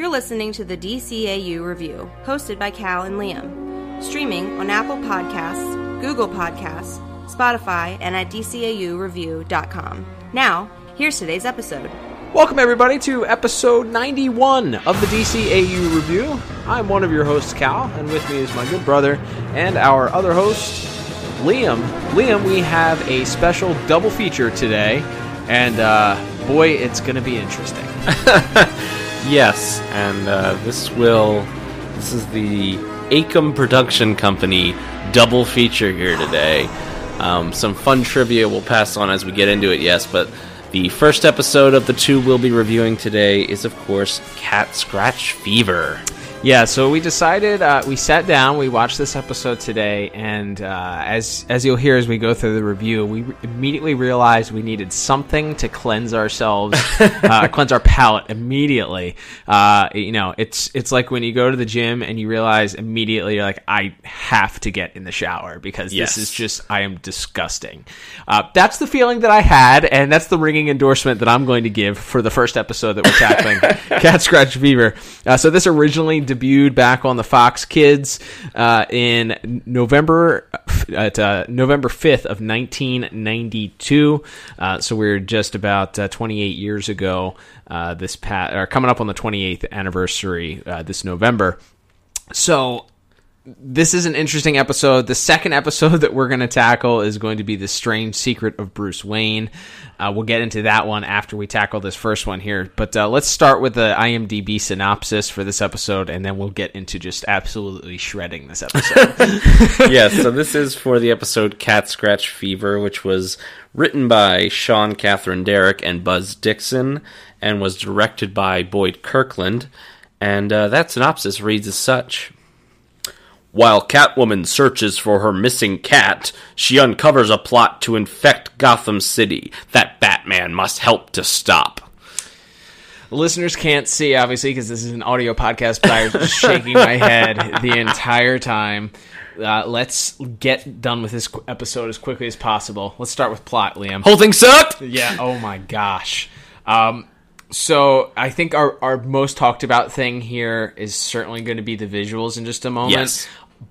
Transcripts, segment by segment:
You're listening to the DCAU Review, hosted by Cal and Liam. Streaming on Apple Podcasts, Google Podcasts, Spotify, and at DCAUReview.com. Now, here's today's episode. Welcome, everybody, to episode 91 of the DCAU Review. I'm one of your hosts, Cal, and with me is my good brother and our other host, Liam. Liam, we have a special double feature today, and uh, boy, it's going to be interesting. Yes, and uh, this will. This is the AKOM Production Company double feature here today. Um, some fun trivia we'll pass on as we get into it, yes, but the first episode of the two we'll be reviewing today is, of course, Cat Scratch Fever. Yeah, so we decided uh, we sat down, we watched this episode today, and uh, as as you'll hear as we go through the review, we re- immediately realized we needed something to cleanse ourselves, uh, cleanse our palate immediately. Uh, you know, it's it's like when you go to the gym and you realize immediately you're like, I have to get in the shower because Yes. this is just I am disgusting. Uh, that's the feeling that I had, and that's the ringing endorsement that I'm going to give for the first episode that we're tackling, Cat Scratch Fever. Uh, so this originally debuted back on the Fox Kids uh, in November at uh, November 5th of 1992. Uh, so we're just about uh, 28 years ago. Uh, this pat or coming up on the 28th anniversary uh, this November. So this is an interesting episode. The second episode that we're going to tackle is going to be the strange secret of Bruce Wayne. Uh, we'll get into that one after we tackle this first one here. But uh, let's start with the IMDb synopsis for this episode, and then we'll get into just absolutely shredding this episode. yes, so this is for the episode Cat Scratch Fever, which was written by Sean Catherine Derek and Buzz Dixon, and was directed by Boyd Kirkland. And uh, that synopsis reads as such. While Catwoman searches for her missing cat, she uncovers a plot to infect Gotham City that Batman must help to stop. Listeners can't see, obviously, because this is an audio podcast, but I was just shaking my head the entire time. Uh, let's get done with this qu- episode as quickly as possible. Let's start with plot, Liam. Whole thing sucked! Yeah. Oh my gosh. Um, so I think our our most talked about thing here is certainly going to be the visuals in just a moment. Yes.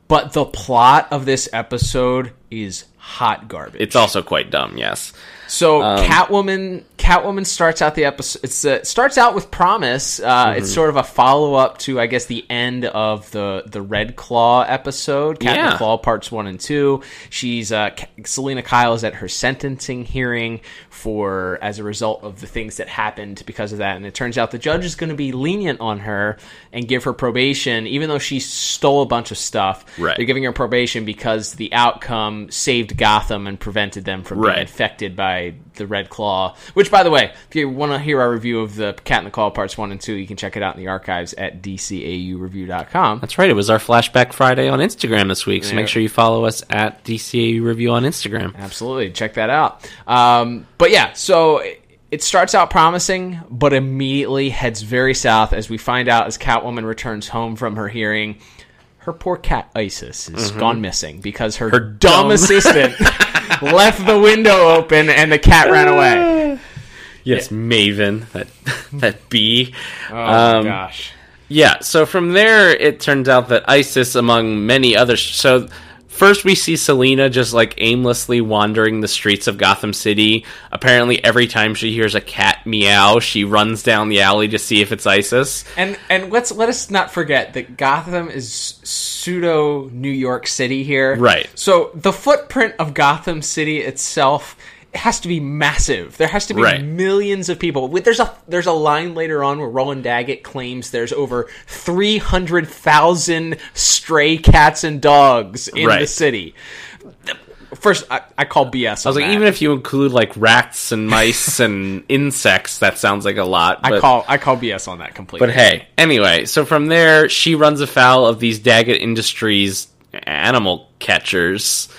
But the plot of this episode is hot garbage. It's also quite dumb, yes. So Um, Catwoman, Catwoman starts out the episode. It's uh, starts out with promise. Uh, Mm-hmm. It's sort of a follow up to, I guess, the end of the the Red Claw episode, Cat and Claw parts one and two. She's uh, Selina Kyle is at her sentencing hearing for as a result of the things that happened because of that, and it turns out the judge is going to be lenient on her and give her probation, even though she stole a bunch of stuff. Right. They're giving her probation because the outcome saved Gotham and prevented them from being infected by the Red Claw. Which, by the way, if you want to hear our review of the Cat and the Claw parts one and two, you can check it out in the archives at dcaureview.com. That's right. It was our Flashback Friday on Instagram this week, so Yeah. make sure you follow us at DCAU Review on Instagram. Absolutely, check that out. Um, but yeah, so it starts out promising, but immediately heads very south as we find out as Catwoman returns home from her hearing. Her poor cat Isis has gone missing because her, dumb, dumb- assistant left the window open and the cat ran away. Yes, Maven, that that bee. Oh Um, gosh. Yeah, so from there, it turns out that ISIS, among many others, so first we see Selina just like aimlessly wandering the streets of Gotham City. Apparently, every time she hears a cat meow, she runs down the alley to see if it's ISIS. And and let's let us not forget that Gotham is pseudo New York City here. Right. So the footprint of Gotham City itself has to be massive. There has to be Right. millions of people. There's a there's a line later on where Roland Daggett claims there's over three hundred thousand stray cats and dogs in the city. First, I, I call BS. I was like, even if you include like rats and mice and insects, that sounds like a lot. I call I call BS on that completely. But hey, anyway, so from there, she runs afoul of these Daggett Industries animal catchers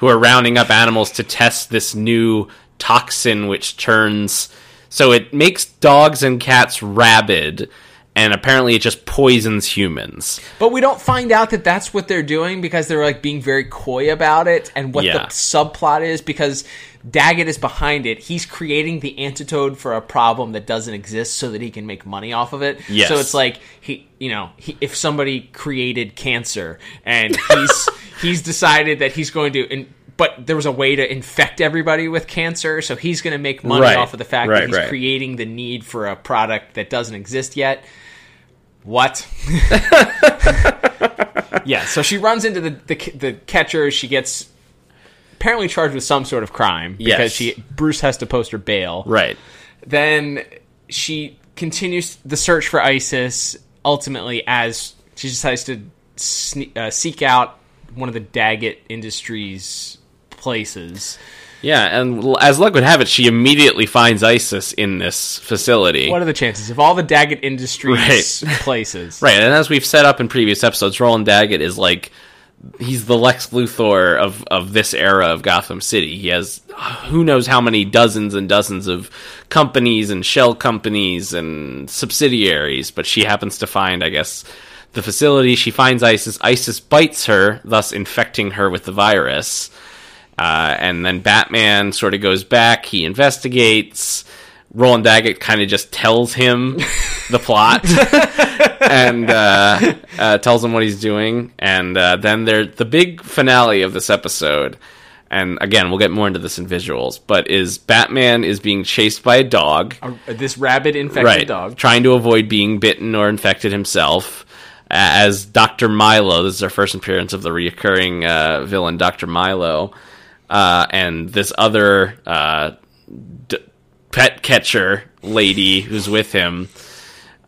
who are rounding up animals to test this new toxin which turns. So it makes dogs and cats rabid. and apparently it just poisons humans. But we don't find out that that's what they're doing because they're like being very coy about it and what Yeah. the subplot is because Daggett is behind it. He's creating the antidote for a problem that doesn't exist so that he can make money off of it. Yes. So it's like he, you know, he, if somebody created cancer and he's he's decided that he's going to in, but there was a way to infect everybody with cancer, so he's going to make money Right. off of the fact Right, that he's right. creating the need for a product that doesn't exist yet. What? yeah, so she runs into the, the the catcher. She gets apparently charged with some sort of crime because Yes. she Bruce has to post her bail. Right. Then she continues the search for ISIS. Ultimately, as she decides to sne- uh, seek out one of the Daggett Industries places. Yeah, and as luck would have it, she immediately finds ISIS in this facility. What are the chances of all the Daggett Industries Right. places? Right, and as we've set up in previous episodes, Roland Daggett is like he's the Lex Luthor of of this era of Gotham City. He has who knows how many dozens and dozens of companies and shell companies and subsidiaries, but she happens to find, I guess, the facility. She finds ISIS. ISIS bites her, thus infecting her with the virus. Uh, and then Batman sort of goes back. He investigates. Roland Daggett kind of just tells him the plot and uh, uh, tells him what he's doing. And uh, then there, the big finale of this episode. And again, we'll get more into this in visuals. But is Batman is being chased by a dog, A- This rabid infected right? dog. Trying to avoid being bitten or infected himself. As Doctor Milo, this is our first appearance of the reoccurring uh, villain, Doctor Milo, uh, and this other uh, d- pet catcher lady who's with him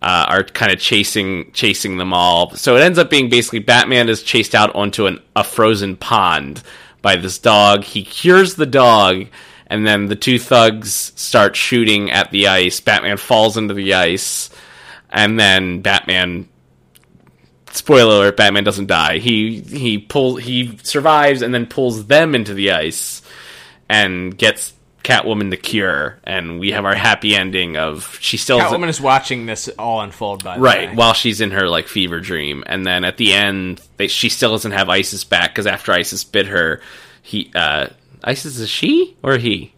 uh, are kind of chasing chasing them all. So it ends up being basically Batman is chased out onto an, a frozen pond by this dog. He cures the dog, and then the two thugs start shooting at the ice. Batman falls into the ice, and then Batman. Spoiler alert: Batman doesn't die. He he pull he survives and then pulls them into the ice and gets Catwoman the cure, and we have our happy ending of she still Catwoman is watching this all unfold by the right while she's in her like fever dream, and then at the end they, she still doesn't have Isis back because after Isis bit her, he uh Isis is she or he?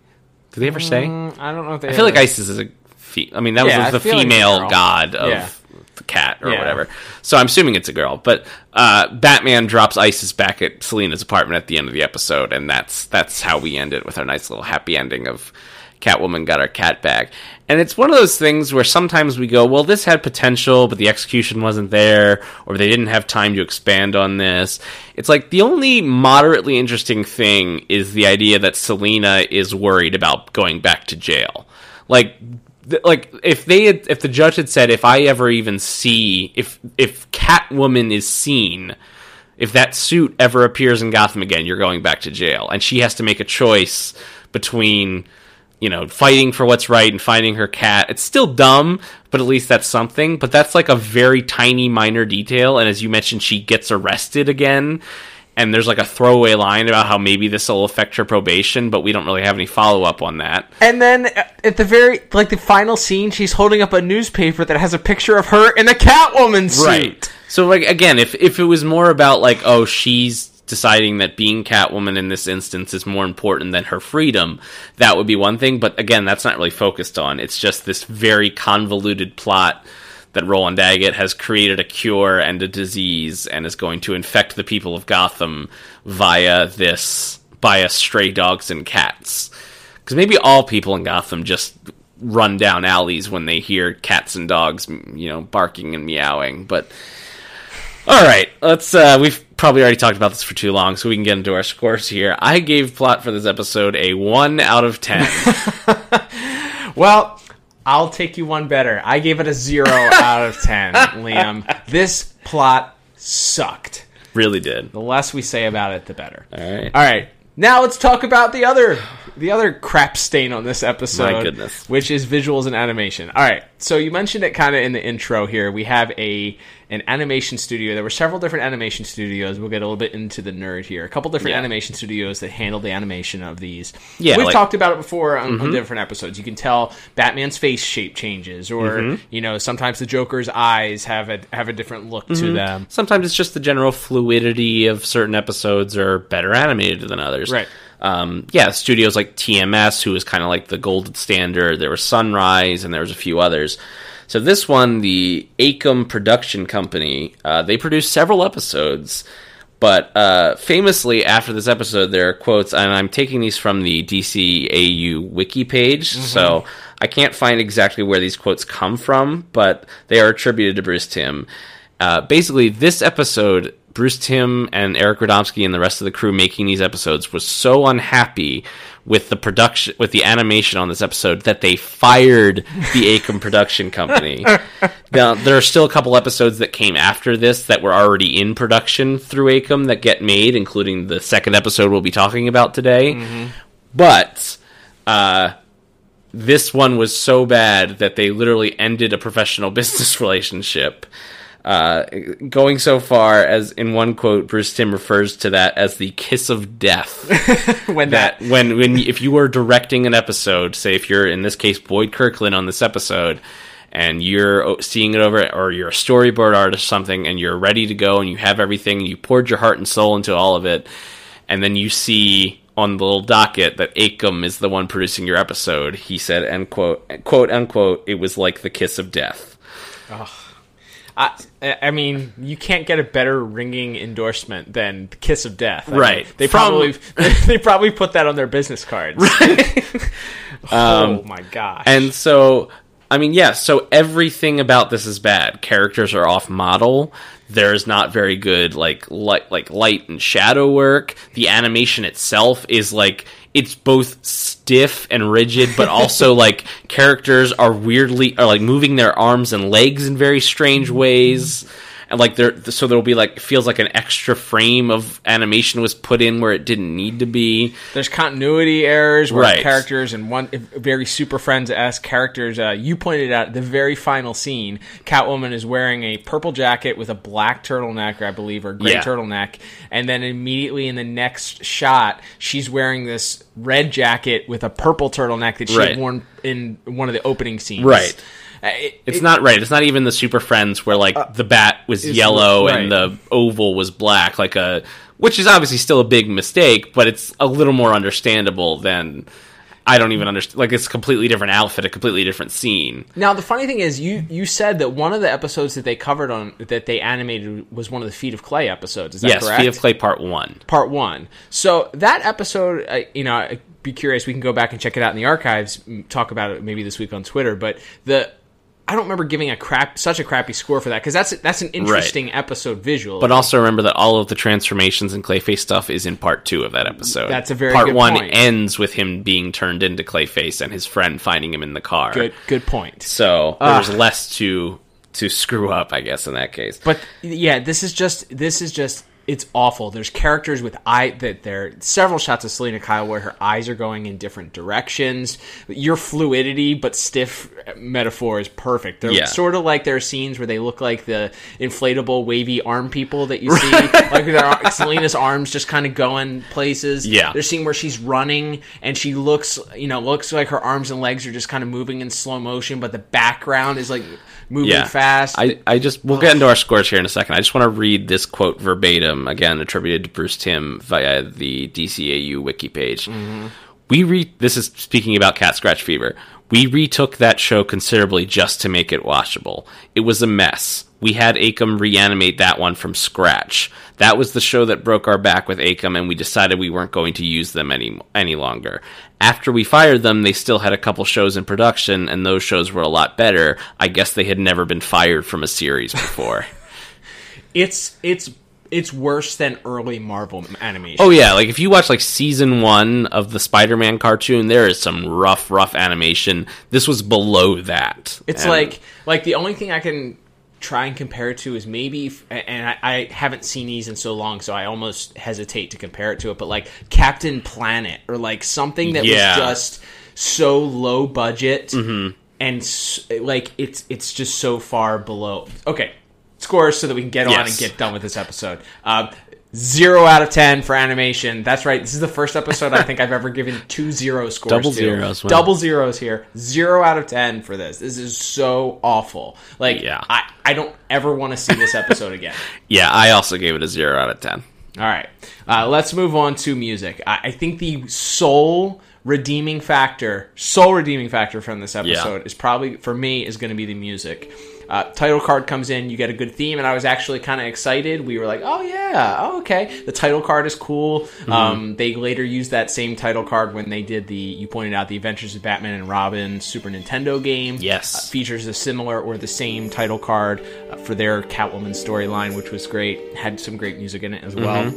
Did they ever say? I don't know if they I feel like Isis is a. Fe- I mean, that Yeah, was the like female girl. god of Yeah. The cat or Yeah. whatever. So I'm assuming it's a girl. But uh, Batman drops Isis back at Selina's apartment at the end of the episode, and that's that's how we end it with our nice little happy ending of Catwoman got our cat back. And it's one of those things where sometimes we go, well, this had potential, but the execution wasn't there, or they didn't have time to expand on this. It's like the only moderately interesting thing is the idea that Selina is worried about going back to jail. Like, like if they had, if the judge had said, if I ever even see, if if Catwoman is seen, if that suit ever appears in Gotham again, you're going back to jail, and she has to make a choice between you know, fighting for what's right and finding her cat. It's still dumb, but at least that's something. But that's like a very tiny, minor detail. And as you mentioned, she gets arrested again. And there's like a throwaway line about how maybe this will affect her probation, but we don't really have any follow up on that. And then uh, at the very like the final scene, she's holding up a newspaper that has a picture of her in the Catwoman suit. So like again, if if it was more about like oh she's deciding that being Catwoman in this instance is more important than her freedom, that would be one thing. But again, that's not really focused on. It's just this very convoluted plot that Roland Daggett has created a cure and a disease and is going to infect the people of Gotham via this via stray dogs and cats. Because maybe all people in Gotham just run down alleys when they hear cats and dogs, you know, barking and meowing. But all right, let's. Uh, we've probably already talked about this for too long, so we can get into our scores here. I gave plot for this episode a one out of ten. Well, I'll take you one better. I gave it a zero out of ten, Liam. This plot sucked. really did. The less we say about it, the better. All right. All right, now let's talk about the other the other crap stain on this episode, My goodness. which is visuals and animation. All right, so you mentioned it kind of in the intro here. We have a an animation studio. There were several different animation studios. We'll get a little bit into the nerd here. A couple different Yeah. animation studios that handle the animation of these. Yeah, we've like- talked about it before on, on mm-hmm. different episodes. You can tell Batman's face shape changes, or mm-hmm. you know sometimes the Joker's eyes have a have a different look to mm-hmm. them. Sometimes it's just the general fluidity of certain episodes are better animated than others. Right. Um, yeah, studios like TMS, who was kind of like the gold standard. There was Sunrise, and there was a few others. So this one, the AKOM Production Company, uh, they produced several episodes. But uh, famously, after this episode, there are quotes, and I'm taking these from the DCAU wiki page, so I can't find exactly where these quotes come from, but they are attributed to Bruce Timm. Uh, basically, this episode, Bruce Timm and Eric Radomski and the rest of the crew making these episodes was so unhappy with the production, with the animation on this episode that they fired the AKOM production company. now, there are still a couple episodes that came after this that were already in production through AKOM that get made, including the second episode we'll be talking about today. But, uh, this one was so bad that they literally ended a professional business relationship. Uh, going so far as in one quote, Bruce Timm refers to that as the kiss of death. When that when when if you were directing an episode, say if you're in this case Boyd Kirkland on this episode, and you're seeing it over, or you're a storyboard artist or something, and you're ready to go, and you have everything, and you poured your heart and soul into all of it, and then you see on the little docket that AKOM is the one producing your episode. He said, "end quote, quote unquote, it was like the kiss of death." I, I mean, you can't get a better ringing endorsement than the kiss of death. I Right. mean, they From- probably they probably put that on their business cards. Right. Um, oh my gosh. And so, I mean, yeah, so everything about this is bad. Characters are off model. There's not very good like light like light and shadow work. The animation itself is like it's both stiff and rigid, but also like characters are weirdly are like moving their arms and legs in very strange ways. And like there, so there'll be like feels like an extra frame of animation was put in where it didn't need to be. There's continuity errors where Right. characters and one very Super Friends esque characters. Uh, you pointed out the very final scene. Catwoman is wearing a purple jacket with a black turtleneck, I believe, or gray Yeah. turtleneck, and then immediately in the next shot, she's wearing this red jacket with a purple turtleneck that she Right. had worn in one of the opening scenes. Right. Uh, it- It's it- not right. It's not even the Super Friends where like the bat was yellow and the oval was black, like a which is obviously still a big mistake, but it's a little more understandable than I don't even understand. Like it's a completely different outfit, a completely different scene. Now the funny thing is, you you said that one of the episodes that they covered on that they animated was one of the Feet of Clay episodes. Is that yes, correct? Feet of Clay Part One. part one. So that episode, uh, you know, I'd be curious. We can go back and check it out in the archives. Talk about it maybe this week on Twitter. But the I don't remember giving a crap such a crappy score for that because that's that's an interesting episode visual. But also remember that all of the transformations and Clayface stuff is in part two of that episode. That's a very part one point. ends with him being turned into Clayface and his friend finding him in the car. good good point. So there's ah. less to to screw up, I guess, in that case. But yeah, this is just this is just it's awful. There's characters with eye that there several shots of Selina Kyle where her eyes are going in different directions. Your fluidity but stiff metaphor is perfect. They're Yeah. sort of like there are scenes where they look like the inflatable wavy arm people that you see, like their Selina's arms just kind of going places. Yeah. there's a scene where she's running and she looks, you know, looks like her arms and legs are just kind of moving in slow motion, but the background is like moving fast. I, I just we'll get into our scores here in a second. I just want to read this quote verbatim again, attributed to Bruce Timm via the DCAU wiki page. Mm-hmm. We re this is speaking about Cat Scratch Fever. We retook that show considerably just to make it watchable. It was a mess. We had AKOM reanimate that one from scratch. That was the show that broke our back with AKOM, and we decided we weren't going to use them any any longer. After we fired them, they still had a couple shows in production, and those shows were a lot better. I guess they had never been fired from a series before. it's it's it's worse than early Marvel animation. oh yeah, like if you watch like season one of the Spider-Man cartoon, there is some rough, rough animation. This was below that. it's And- like like the only thing I can try and compare it to is maybe, and I, I haven't seen these in so long, so I almost hesitate to compare it to it. But like Captain Planet or like something that Yeah. was just so low budget mm-hmm. and s- like it's it's just so far below. Okay, scores so that we can get on and get done with this episode. Um, Zero out of ten for animation. That's right. This is the first episode I think I've ever given two zero scores. Double to. zeros, wow. Double zeros here. Zero out of ten for this. This is so awful. Like, Yeah. I, I don't ever want to see this episode again. Yeah, I also gave it a zero out of ten. All right, uh, let's move on to music. I, I think the sole redeeming factor, sole redeeming factor from this episode is probably for me is going to be the music. Uh, title card comes in, you get a good theme, and I was actually kind of excited. We were like, "Oh yeah, oh, okay." The title card is cool. Mm-hmm. Um, they later used that same title card when they did the you pointed out the Adventures of Batman and Robin Super Nintendo game. Yes. Uh, features a similar or the same title card uh, for their Catwoman storyline, which was great. Had some great music in it as well.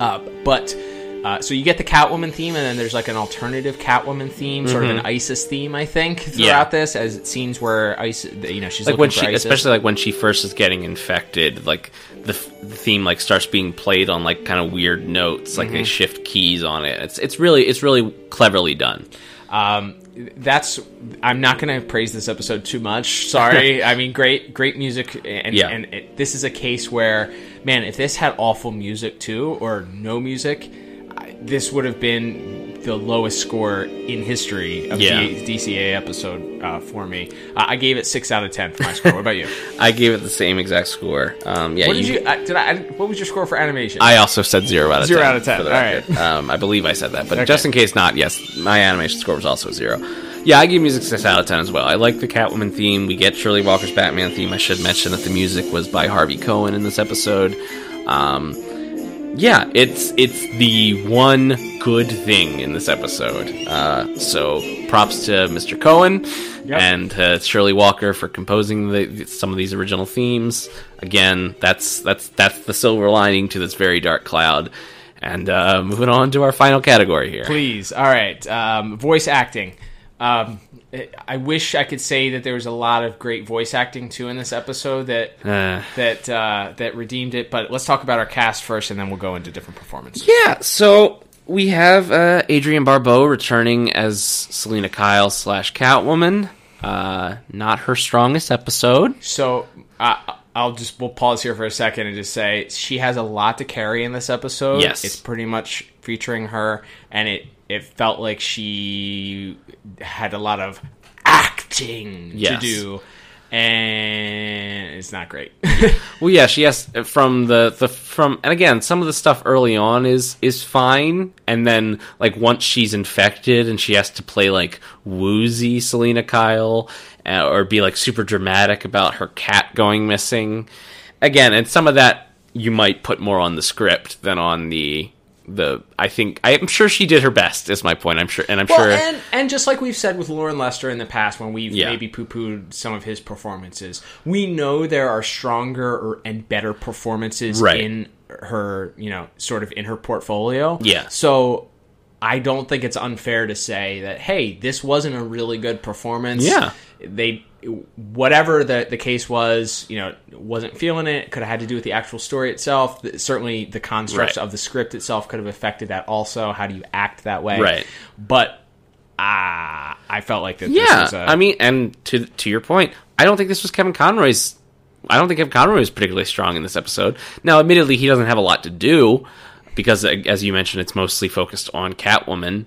Uh, but uh, so you get the Catwoman theme, and then there's like an alternative Catwoman theme, sort of an ISIS theme, I think, throughout Mm-hmm. Yeah. this, as it seems where ISIS, you know, she's Like when she, ISIS. especially like when she first is getting infected, like the, f- the theme like starts being played on like kind of weird notes, like Mm-hmm. they shift keys on it. It's it's really it's really cleverly done. Um, that's I'm not going to praise this episode too much. Sorry. I mean, great, great music, and Yeah. and it, this is a case where, man, if this had awful music too, or no music, this would have been the lowest score in history of Yeah. the DCA episode uh, for me. Uh, I gave it six out of ten for my score. What about you? I gave it the same exact score. Um, yeah, What did you? Uh, did I? What was your score for animation? I also said zero out of Zero 10. out of 10, for all record. Um, I believe I said that, but Okay. just in case not, yes, my animation score was also zero. Yeah, I give music six out of ten as well. I like the Catwoman theme. We get Shirley Walker's Batman theme. I should mention that the music was by Harvey Cohen in this episode. Um, yeah, it's it's the one good thing in this episode. Uh, so props to Mr. Cohen Yep. and uh, Shirley Walker for composing the, some of these original themes. Again, that's that's that's the silver lining to this very dark cloud. And uh, moving on to our final category here. Please. All right. Um, voice acting. Um, I wish I could say that there was a lot of great voice acting too in this episode that Uh, that uh, that redeemed it. But let's talk about our cast first, and then we'll go into different performances. Yeah, so we have uh, Adrienne Barbeau returning as Selina Kyle slash Catwoman. Uh, not her strongest episode. So I'll just we'll pause here for a second and just say she has a lot to carry in this episode. Yes. it's pretty much featuring her, and it it felt like she had a lot of acting Yes. to do, and it's not great. Well, yeah, she has from the the from and again, some of the stuff early on is is fine, and then like once she's infected and she has to play like woozy Selina Kyle uh, or be like super dramatic about her cat going missing. Again, and some of that you might put more on the script than on the the. I think I'm sure she did her best. Is my point. I'm sure, and I'm Well, sure. and and just like we've said with Loren Lester in the past, when we've Yeah. maybe poo-pooed some of his performances, we know there are stronger or, and better performances Right. in her, you know, sort of in her portfolio. Yeah. So I don't think it's unfair to say that hey, this wasn't a really good performance. Yeah. They whatever the the case was, you know, wasn't feeling it. Could have had to do with the actual story itself. Certainly, the constructs Right. of the script itself could have affected that. Also, how do you act that way? Right. But ah, I felt like that. Yeah, this was a, I mean, and to to your point, I don't think this was Kevin Conroy's. I don't think Kevin Conroy was particularly strong in this episode. Now, admittedly, he doesn't have a lot to do because, as you mentioned, it's mostly focused on Catwoman.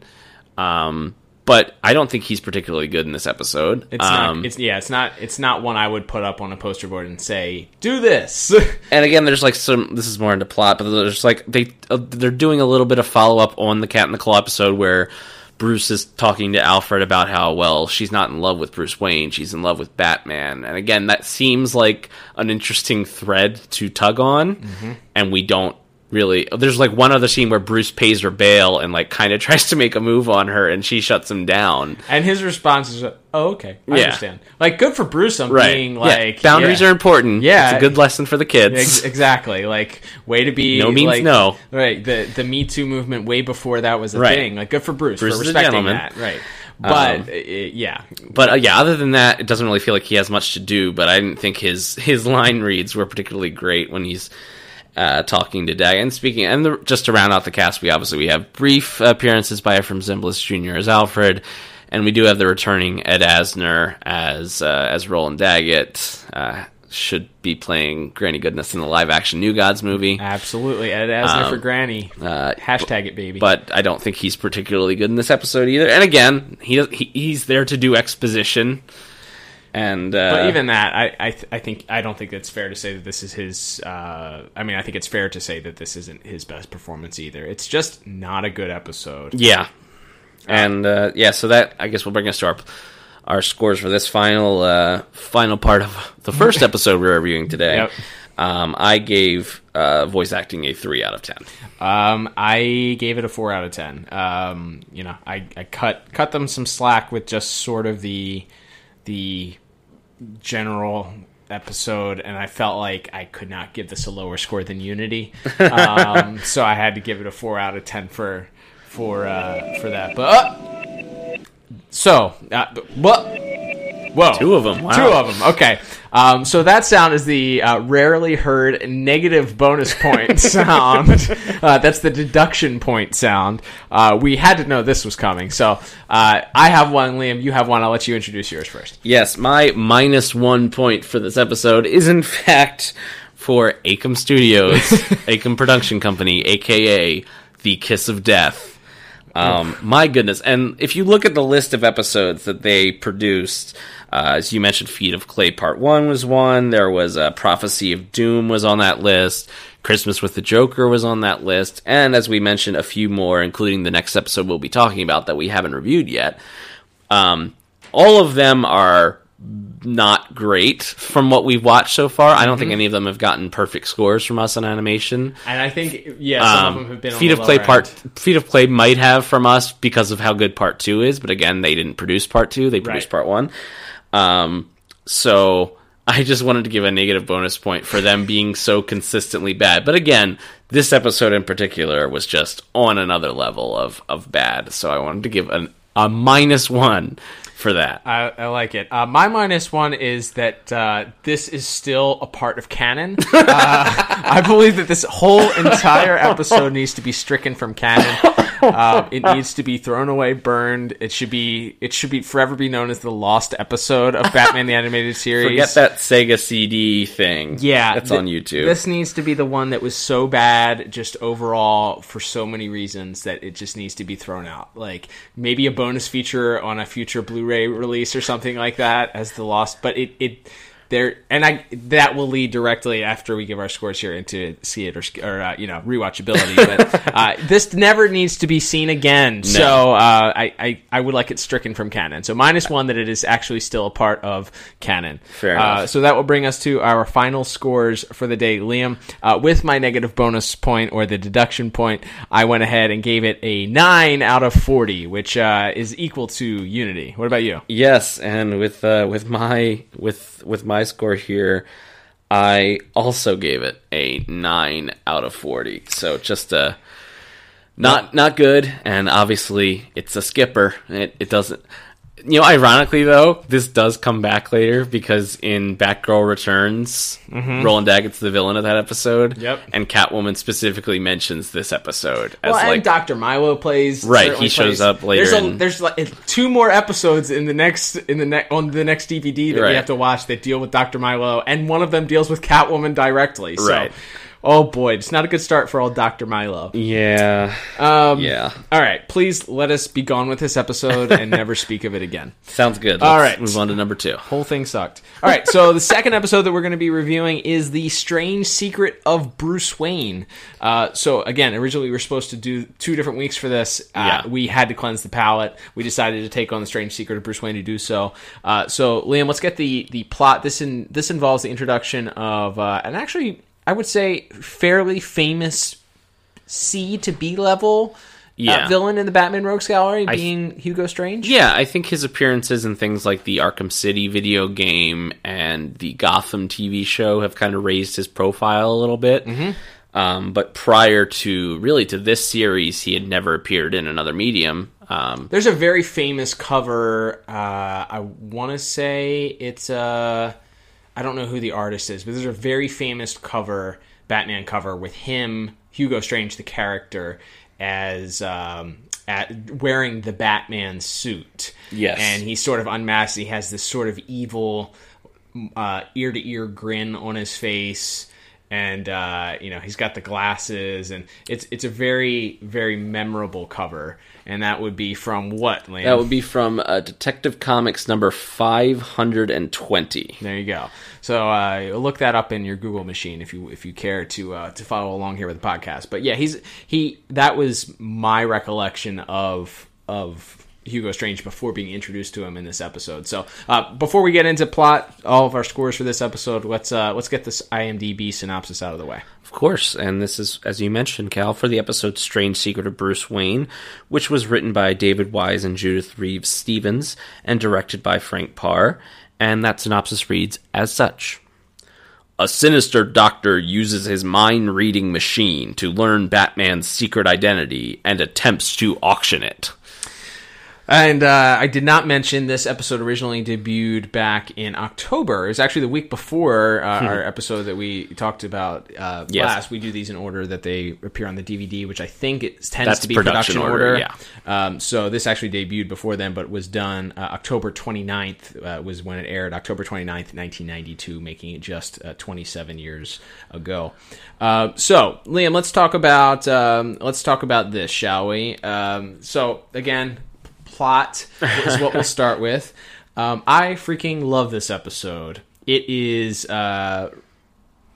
Um, but I don't think he's particularly good in this episode. it's um, not. It's yeah. It's not. It's not one I would put up on a poster board and say, "Do this." and again, there's like some. This is more into plot, but there's like they uh, they're doing a little bit of follow up on the Cat in the Claw episode where Bruce is talking to Alfred about how well she's not in love with Bruce Wayne, she's in love with Batman, and again, that seems like an interesting thread to tug on, and we don't really. There's like one other scene where Bruce pays her bail and like kind of tries to make a move on her, and she shuts him down. and his response is, "Oh, okay, I Yeah. understand." Like, good for Bruce on Right? being Yeah, like boundaries yeah. are important. Yeah. it's a good lesson for the kids. Ex- exactly. Like, way to be. No means like- no. Right. The the Me Too movement way before that was a Right. thing. Like, good for Bruce, Bruce for respecting that. Right. But Um, yeah, But uh, yeah, other than that, it doesn't really feel like he has much to do. But I didn't think his his line reads were particularly great when he's uh, talking to Dag. And speaking, and the, just to round out the cast, we obviously we have brief appearances by Efrem Zimbalist Jr. as Alfred, and we do have the returning Ed Asner as uh, as Roland Daggett. Uh, should be playing Granny Goodness in the live action New Gods movie. absolutely. Ed Asner Um, for Granny. uh, Hashtag it, baby. but I don't think he's particularly good in this episode either. And again, he, he he's there to do exposition, and uh, But even that, I I, th- I think I don't think it's fair to say that this is his. Uh, I mean, I think it's fair to say that this isn't his best performance either. It's just not a good episode. yeah, and uh, yeah, so that I guess will bring us to our our scores for this final uh, final part of the first episode we're reviewing today. Yep. Um, I gave uh, voice acting a three out of ten. Um, I gave it a four out of ten. Um, you know, I, I cut cut them some slack with just sort of the the general episode, and I felt like I could not give this a lower score than Unity, um, so I had to give it a four out of ten for for uh, for that. But uh, so uh, what? Whoa, Two of 'em, wow. Two of them. Okay. Um, so that sound is the uh, rarely heard negative bonus point sound. Uh, that's the deduction point sound. Uh, we had to know this was coming. So uh, I have one, Liam. You have one. I'll let you introduce yours first. Yes, my minus one point for this episode is in fact for AKOM Studios, AKOM Production Company, aka The Kiss of Death. Um, my goodness. And if you look at the list of episodes that they produced, uh, as you mentioned, Feet of Clay Part 1 was one. There was uh, Prophecy of Doom was on that list. Christmas with the Joker was on that list. And as we mentioned, a few more, including the next episode we'll be talking about that we haven't reviewed yet. Um, all of them are not great from what we've watched so far. I don't think any of them have gotten perfect scores from us on animation. And I think, yeah, some of them Um, have been on Feet the of Clay lower part end. Feet of Clay might have from us because of how good part two is, but again, they didn't produce part two; they produced Right. part one. Um, so I just wanted to give a negative bonus point for them being so consistently bad. But again, this episode in particular was just on another level of of bad. So I wanted to give an, a minus one for that. I, I like it. Uh, my minus one is that uh, this is still a part of canon. Uh, I believe that this whole entire episode needs to be stricken from canon. Uh, it needs to be thrown away, burned. It should be. It should be forever be known as the lost episode of Batman the Animated Series. Forget that Sega CD thing. Yeah, that's th- on YouTube. This needs to be the one that was so bad, just overall, for so many reasons that it just needs to be thrown out. Like maybe a bonus feature on a future Blu-ray release or something like that as the lost. But it it there and I that will lead directly after we give our scores here into see it or or uh, you know rewatchability. But uh, this never needs to be seen again. So uh, I, I I would like it stricken from canon. So minus one that it is actually still a part of canon. Fair Uh, so that will bring us to our final scores for the day. Liam, uh, with my negative bonus point or the deduction point, I went ahead and gave it a 9 out of 40, which uh, is equal to Unity. What about you? Yes, and with uh, with my with with my score here, I also gave it a nine out of forty. So just a not not good, and obviously it's a skipper. It it doesn't. You know, ironically though, this does come back later because in Batgirl Returns, Roland Daggett's the villain of that episode. Mm-hmm. Yep. And Catwoman specifically mentions this episode as Well, like Dr. Milo plays Right, certainly he shows plays- up later There's, a, in- there's like two more episodes in the next in the ne- on the next DVD that Right. we have to watch that deal with Dr. Milo, and one of them deals with Catwoman directly. So, Right. Oh boy, it's not a good start for old Dr. Milo. yeah, Um, yeah. All right, please let us be gone with this episode and never speak of it again. Sounds good. All Let's right. move on to number two. Whole thing sucked. All right, so the second episode that we're going to be reviewing is The Strange Secret of Bruce Wayne. Uh, so, again, originally we were supposed to do two different weeks for this. Uh, Yeah. We had to cleanse the palate. We decided to take on The Strange Secret of Bruce Wayne to do so. Uh, so, Liam, let's get the, the plot. This in, this involves the introduction of uh, an actually, I would say, fairly famous C to B level. Yeah. Uh, villain in the Batman Rogues Gallery th- being Hugo Strange. Yeah, I think his appearances in things like the Arkham City video game and the Gotham TV show have kind of raised his profile a little bit. Um, but prior to really to this series, he had never appeared in another medium. Um, There's a very famous cover. Uh, I want to say it's uh, I don't know who the artist is, but there's a very famous cover, Batman cover with him, Hugo Strange, the character, as um, at wearing the Batman suit. Yes. and he's sort of unmasked. He has this sort of evil uh, ear to ear grin on his face. And uh, you know he's got the glasses, and it's it's a very very memorable cover, and that would be from what? Liam? that would be from uh, Detective Comics number 520. There you go. So uh, look that up in your Google machine if you if you care to uh, to follow along here with the podcast. But yeah, he's he that was my recollection of of Hugo Strange before being introduced to him in this episode. So uh, before we get into plot, all of our scores for this episode, let's uh, let's get this IMDb synopsis out of the way. Of course, and this is, as you mentioned, Cal, for the episode Strange Secret of Bruce Wayne, which was written by David Wise and Judith Reeves Stevens and directed by Frank Paur. And that synopsis reads as such. A sinister doctor uses his mind reading machine to learn Batman's secret identity and attempts to auction it. And uh, I did not mention this episode originally debuted back in October. It was actually the week before uh, our episode that we talked about uh, Yes. last. We do these in order that they appear on the DVD, which I think it tends That's to be production production, order, order. yeah. Um, so this actually debuted before then, but was done uh, October 29th uh, was when it aired. October 29th, 1992, making it just uh, 27 years ago. Uh, so Liam, let's talk about um, let's talk about this, shall we? Um, so again, plot is what we'll start with. Um, I freaking love this episode. It is. Uh,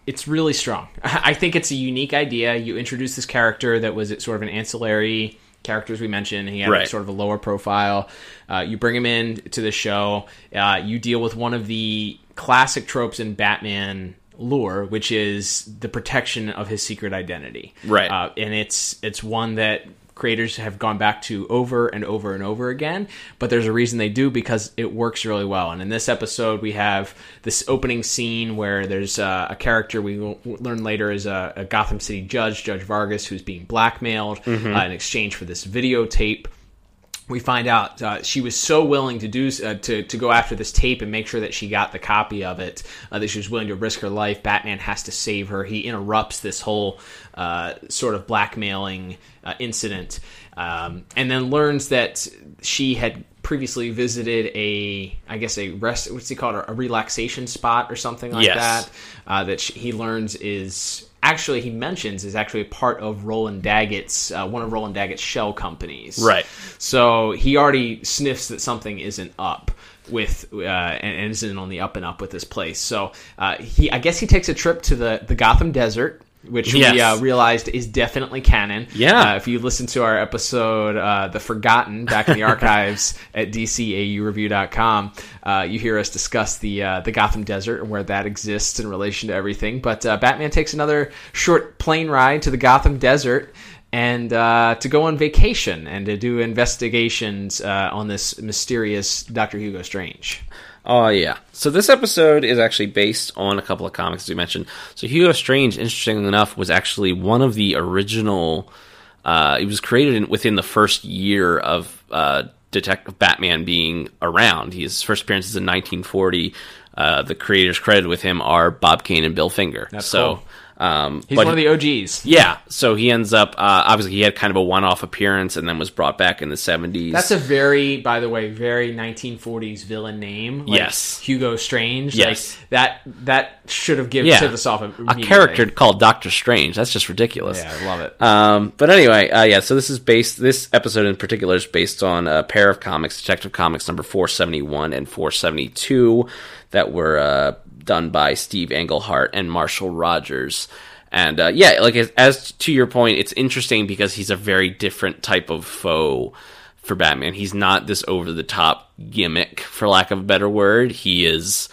it's really strong. I think it's a unique idea. You introduce this character that was sort of an ancillary character, as we mentioned. He had Right. sort of a lower profile. Uh, you bring him in to the show. Uh, you deal with one of the classic tropes in Batman lore, which is the protection of his secret identity. Right. Uh, and it's it's one that creators have gone back to over and over and over again but there's a reason they do because it works really well. And in this episode we have this opening scene where there's uh, a character we will learn later is a, a gotham city judge judge vargas who's being blackmailed uh, in exchange for this videotape we find out uh, she was so willing to do uh, to to go after this tape and make sure that she got the copy of it uh, that she was willing to risk her life. Batman has to save her. He interrupts this whole uh, sort of blackmailing uh, incident, um, and then learns that she had previously visited a I guess a rest what's he called a relaxation spot or something like Yes. that uh, that she, he learns is actually he mentions is actually a part of Roland Daggett's uh, one of Roland Daggett's shell companies. Right. So he already sniffs that something isn't up with uh, and, and isn't on the up and up with this place. So uh, he, I guess, he takes a trip to the the Gotham Desert. Which we uh, realized is definitely canon. Yeah. Uh, if you listen to our episode, uh, The Forgotten, back in the archives at dcaureview.com, uh, you hear us discuss the uh, the Gotham Desert and where that exists in relation to everything. But uh, Batman takes another short plane ride to the Gotham Desert and uh, to go on vacation and to do investigations uh, on this mysterious Doctor Hugo Strange. Oh yeah. So this episode is actually based on a couple of comics as we mentioned. So Hugo Strange, interestingly enough, was actually one of the original. Uh, it was created in, within the first year of uh, Detective Batman being around. His first appearance is in 1940. Uh, the creators credited with him are Bob Kane and Bill Finger. That's so. cool. Um, He's one of the OGs. yeah, so he ends up uh, obviously he had kind of a one-off appearance and then was brought back in the 70s. That's a very, by the way, very 1940s villain name. Like Yes. Hugo Strange. Yes. Like that. That should have given yeah, set us off a character called Doctor Strange. That's just ridiculous. Yeah, I love it. Um, but anyway, uh, yeah. So this is based. This episode in particular is based on a pair of comics, Detective Comics number four seventy one and four seventy two, that were uh, done by Steve Englehart and Marshall Rogers. And uh, yeah, like as, as to your point, it's interesting because he's a very different type of foe for Batman. He's not this over the top gimmick, for lack of a better word. He is.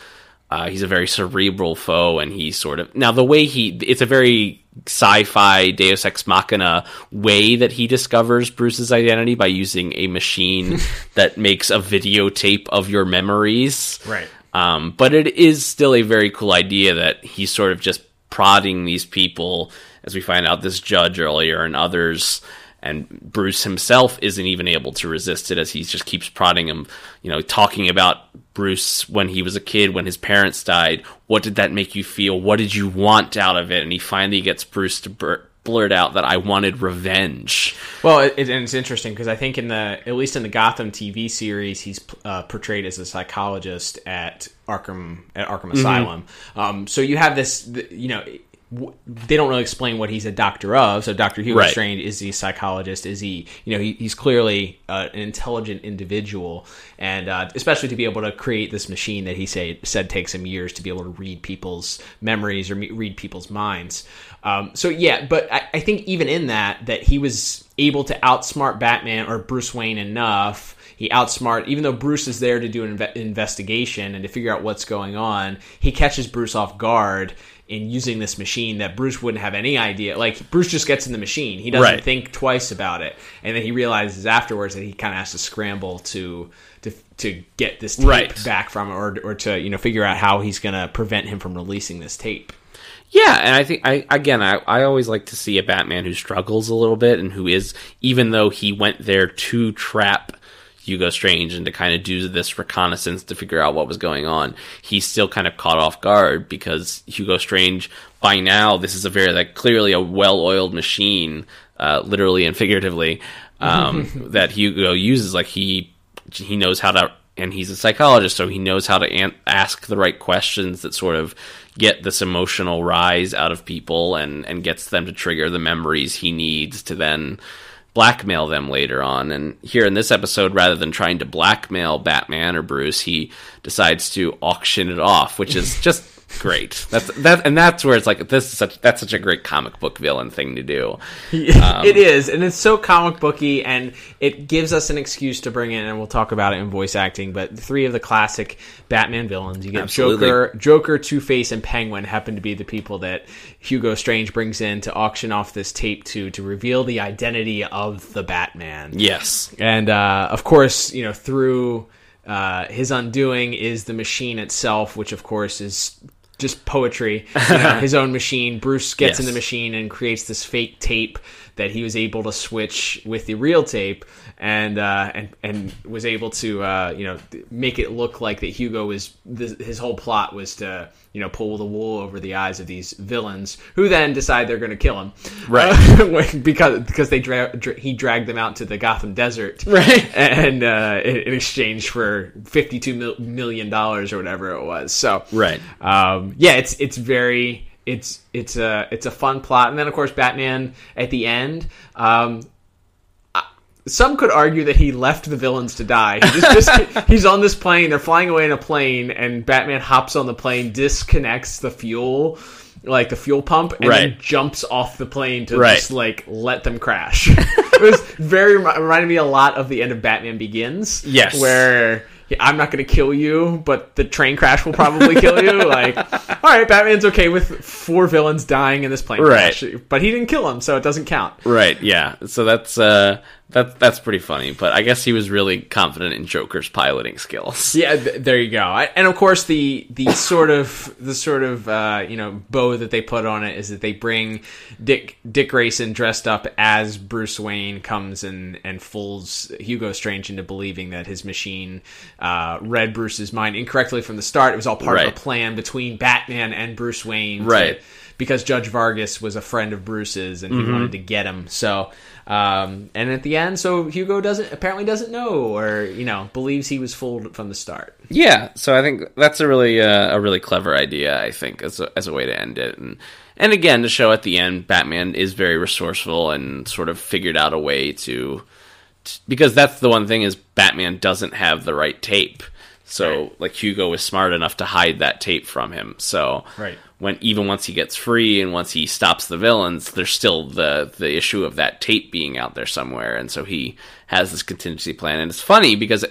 Uh, he's a very cerebral foe, and he sort of now the way he it's a very sci-fi Deus ex machina way that he discovers Bruce's identity by using a machine that makes a videotape of your memories. Right. Um, but it is still a very cool idea that he's sort of just prodding these people, as we find out this judge earlier and others, and Bruce himself isn't even able to resist it as he just keeps prodding him, you know, talking about Bruce when he was a kid, when his parents died. What did that make you feel? What did you want out of it? And he finally gets Bruce to blurt out that I wanted revenge. Well, it, and it's interesting because I think in the at least in the Gotham TV series, he's uh, portrayed as a psychologist at Arkham at Arkham Asylum. Um, so you have this, you know. They don't really explain what he's a doctor of. So Doctor Hugo Right. Strange is he a psychologist? Is he, you know, he, he's clearly uh, an intelligent individual, and uh, especially to be able to create this machine that he say, said takes him years to be able to read people's memories or me- read people's minds. Um, so yeah, but I, I think even in that, that he was able to outsmart Batman or Bruce Wayne enough. He outsmart, even though Bruce is there to do an inve- investigation and to figure out what's going on. He catches Bruce off guard in using this machine that Bruce wouldn't have any idea. Like Bruce just gets in the machine, he doesn't Right. think twice about it, and then he realizes afterwards that he kind of has to scramble to to to get this tape Right. back from it, or or to you know figure out how he's going to prevent him from releasing this tape. Yeah, and I think I again I, I always like to see a Batman who struggles a little bit and who is even though he went there to trap Hugo Strange and to kind of do this reconnaissance to figure out what was going on, he's still kind of caught off guard because Hugo Strange by now this is a very like clearly a well-oiled machine, uh, literally and figuratively, um, that Hugo uses. Like he he knows how to and he's a psychologist so he knows how to an- ask the right questions that sort of get this emotional rise out of people and and gets them to trigger the memories he needs to then blackmail them later on. And here in this episode rather than trying to blackmail Batman or Bruce he decides to auction it off which is just great that's that and that's where it's like this is such that's such a great comic book villain thing to do it is, and it's so comic booky, and it gives us an excuse to bring in, and we'll talk about it in voice acting. But three of the classic Batman villains, you get Absolutely. Joker, Joker, Two Face, and Penguin, happen to be the people that Hugo Strange brings in to auction off this tape to to reveal the identity of the Batman. yes And uh, of course, you know, through uh, his undoing is the machine itself, which of course is just poetry. You know, his own machine. Bruce gets in the machine and creates this fake tape that he was able to switch with the real tape, and uh, and and was able to uh, you know make it look like that Hugo was his whole plot was to you know pull the wool over the eyes of these villains, who then decide they're going to kill him, Right. Uh, because because they dra- dra- he dragged them out to the Gotham desert, Right. and uh, in, in exchange for fifty two mil- million dollars or whatever it was. So Right. um, yeah, it's it's very it's it's a it's a fun plot, and then of course Batman at the end. Um, some could argue that he left the villains to die. He just, just he's on this plane. They're flying away in a plane, and Batman hops on the plane, disconnects the fuel, like the fuel pump, and then jumps off the plane to Right. just like let them crash. it was very reminded me a lot of the end of Batman Begins. Yes. where yeah, I'm not going to kill you, but the train crash will probably kill you. Like, all right, Batman's okay with four villains dying in this plane Right. crash, but he didn't kill them, so it doesn't count. Right, yeah. So that's uh that that's pretty funny, but I guess he was really confident in Joker's piloting skills. Yeah, th- there you go. I, and of course, the the sort of the sort of uh, you know bow that they put on it is that they bring Dick Dick Grayson dressed up as Bruce Wayne comes and and fools Hugo Strange into believing that his machine uh, read Bruce's mind incorrectly from the start. It was all part of a plan between Batman and Bruce Wayne, to- Right. because Judge Vargas was a friend of Bruce's and he Mm-hmm. wanted to get him. So, um, and at the end, so Hugo doesn't apparently doesn't know or you know believes he was fooled from the start. Yeah, so I think that's a really uh, a really clever idea. I think as a, as a way to end it, and and again to show at the end, Batman is very resourceful and sort of figured out a way to, t- because that's the one thing is Batman doesn't have the right tape. So like Hugo is smart enough to hide that tape from him. So Right. when even once he gets free and once he stops the villains, there's still the the issue of that tape being out there somewhere, and so he has this contingency plan. And it's funny because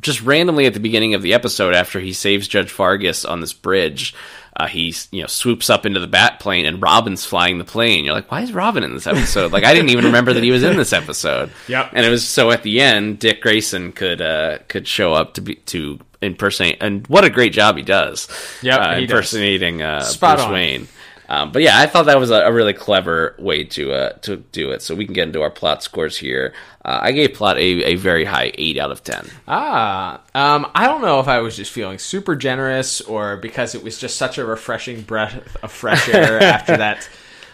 just randomly at the beginning of the episode, after he saves Judge Vargas on this bridge, uh, he you know swoops up into the bat plane and Robin's flying the plane. You're like, why is Robin in this episode? like I didn't even remember that he was in this episode. Yep. And it was so at the end, Dick Grayson could uh, could show up to be to impersonate, and what a great job he does. Yep, uh, he does. impersonating uh, Bruce on. Wayne. Um, but yeah, I thought that was a, a really clever way to uh, to do it. So we can get into our plot scores here. Uh, I gave plot a, a very high eight out of ten. Ah, um, I don't know if I was just feeling super generous or because it was just such a refreshing breath of fresh air after that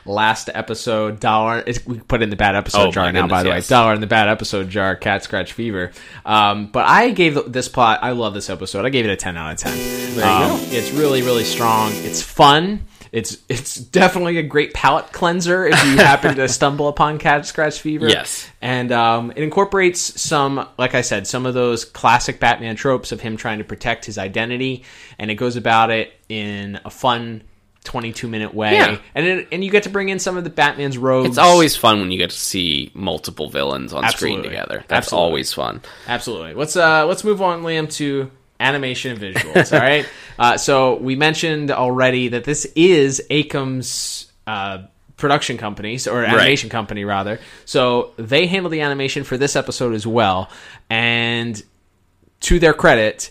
last episode. Dollar, it's, we put in the bad episode Oh, jar now, by the yes. way. Dollar in the bad episode jar, Cat Scratch Fever. Um, but I gave this plot. I love this episode. I gave it a ten out of ten. There you Um, go. It's really, really strong. It's fun. It's it's definitely a great palate cleanser if you happen to stumble upon Cat Scratch Fever. Yes. And um, it incorporates some, like I said, some of those classic Batman tropes of him trying to protect his identity, and it goes about it in a fun, twenty-two minute way. Yeah. And it, and you get to bring in some of the Batman's rogues. It's always fun when you get to see multiple villains on screen together. That's Absolutely. always fun. Absolutely. Let's uh let's move on, Liam, to animation and visuals. all right. Uh, so we mentioned already that this is AKOM's uh, production company, so- or animation company rather. So they handle the animation for this episode as well, and to their credit,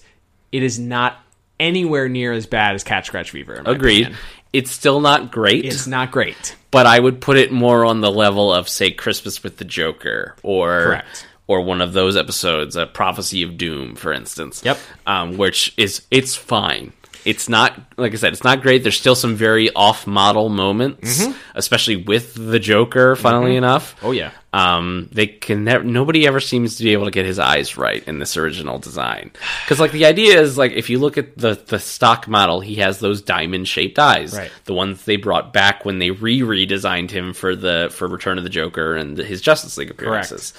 it is not anywhere near as bad as Cat Scratch Fever. Agreed. opinion. It's still not great. It's not great. but I would put it more on the level of say Christmas with the Joker or Correct. or one of those episodes, a Prophecy of Doom, for instance. Yep. Um, which is it's fine. It's not like I said, it's not great. There's still some very off-model moments, especially with the Joker. Funnily enough, Oh yeah. um, they can never. Nobody ever seems to be able to get his eyes right in this original design. Because like the idea is like if you look at the the stock model, he has those diamond shaped eyes, Right. the ones they brought back when they re redesigned him for the for Return of the Joker and his Justice League appearances.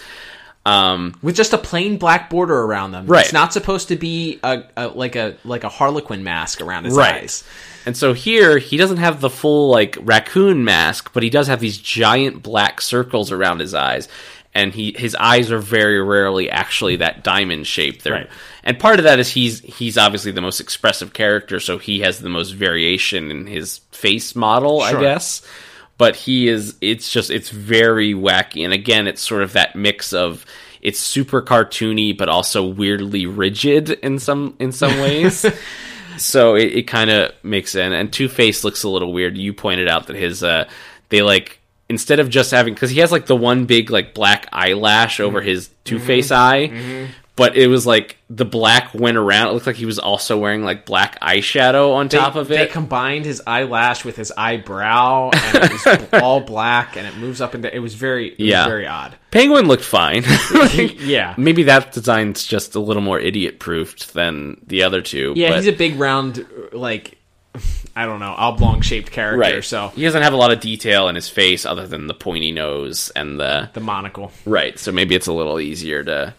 Um, with just a plain black border around them. Right. It's not supposed to be a, a like a like a Harlequin mask around his Right. eyes. And so here he doesn't have the full like raccoon mask, but he does have these giant black circles around his eyes. And he his eyes are very rarely actually that diamond shape. They're Right. and part of that is he's he's obviously the most expressive character, so he has the most variation in his face model, I guess. But he is it's just it's very wacky. And again, it's sort of that mix of it's super cartoony but also weirdly rigid in some in some ways. so it, it kind of makes in and two face looks a little weird you pointed out that his uh they like instead of just having because he has like the one big like black eyelash over Mm-hmm. his two face eye but it was like the black went around it looked like he was also wearing like black eyeshadow on They, top of it. they combined his eyelash with his eyebrow, and it was all black, and it moves up and down. It was very, it Yeah. was very odd. penguin looked fine Yeah, maybe that design's just a little more idiot proofed than the other two yeah. but- He's a big round, like I don't know, oblong shaped character. right So he doesn't have a lot of detail in his face other than the pointy nose and the the monocle. Right. So maybe it's a little easier to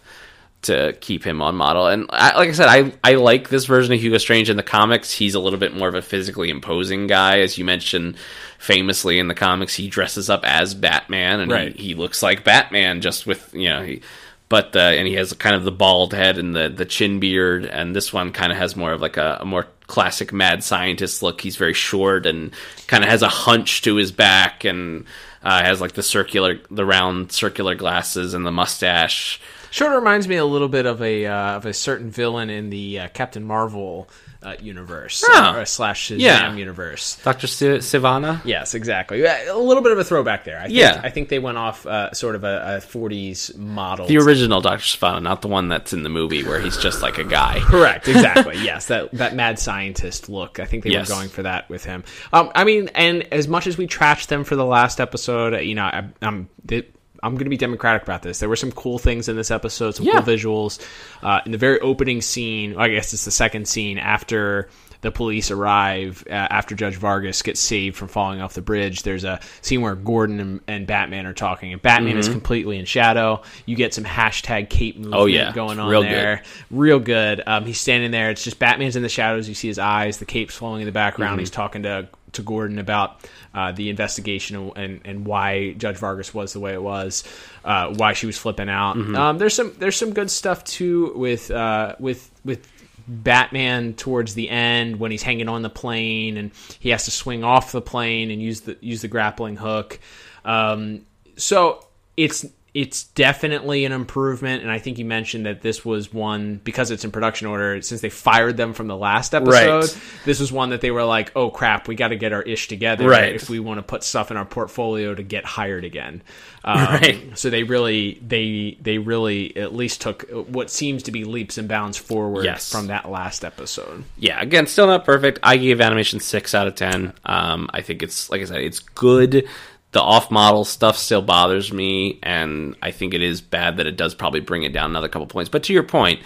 to keep him on model. And I, like I said, I I like this version of Hugo Strange in the comics. He's a little bit more of a physically imposing guy, as you mentioned. Famously in the comics, he dresses up as Batman, and Right. he, he looks like Batman just with you know. He, but uh, and he has kind of the bald head and the the chin beard, and this one kind of has more of like a, a more classic mad scientist look. He's very short and kind of has a hunch to his back, and uh, has like the circular, the round circular glasses and the mustache. Sort of reminds me a little bit of a uh, of a certain villain in the uh, Captain Marvel uh, universe or slash Shazam Yeah. universe. Dr. Si- Sivana? Yes, exactly. A little bit of a throwback there. I think, Yeah. I think they went off uh, sort of a, a 40s model. The original Dr. Sivana, not the one that's in the movie where he's just like a guy. Correct, exactly. yes, that that mad scientist look. I think they Yes. were going for that with him. Um, I mean, and as much as we trashed them for the last episode, uh, you know, I, I'm they, I'm going to be democratic about this. There were some cool things in this episode, some Yeah. cool visuals. Uh, in the very opening scene, I guess it's the second scene after the police arrive uh, after Judge Vargas gets saved from falling off the bridge. There's a scene where Gordon and, and Batman are talking, and Batman Mm-hmm. is completely in shadow. You get some hashtag Cape movement Oh, yeah. going on Real there real good. Um, he's standing there. It's just Batman's in the shadows. You see his eyes. The cape's flowing in the background. Mm-hmm. He's talking to to Gordon about uh, the investigation and and why Judge Vargas was the way it was, uh, why she was flipping out. Mm-hmm. Um, there's some there's some good stuff too with uh, with with. Batman towards the end when he's hanging on the plane and he has to swing off the plane and use the use the grappling hook. Um, so it's it's definitely an improvement, and I think you mentioned that this was one because it's in production order. Since they fired them from the last episode, Right. this was one that they were like, "Oh crap, we got to get our ish together Right. if we want to put stuff in our portfolio to get hired again." Um, Right. So they really, they they really at least took what seems to be leaps and bounds forward Yes. from that last episode. yeah, again, still not perfect. I gave animation six out of ten. Um, I think it's like I said, it's good. The off-model stuff still bothers me, and I think it is bad that it does probably bring it down another couple points. But to your point,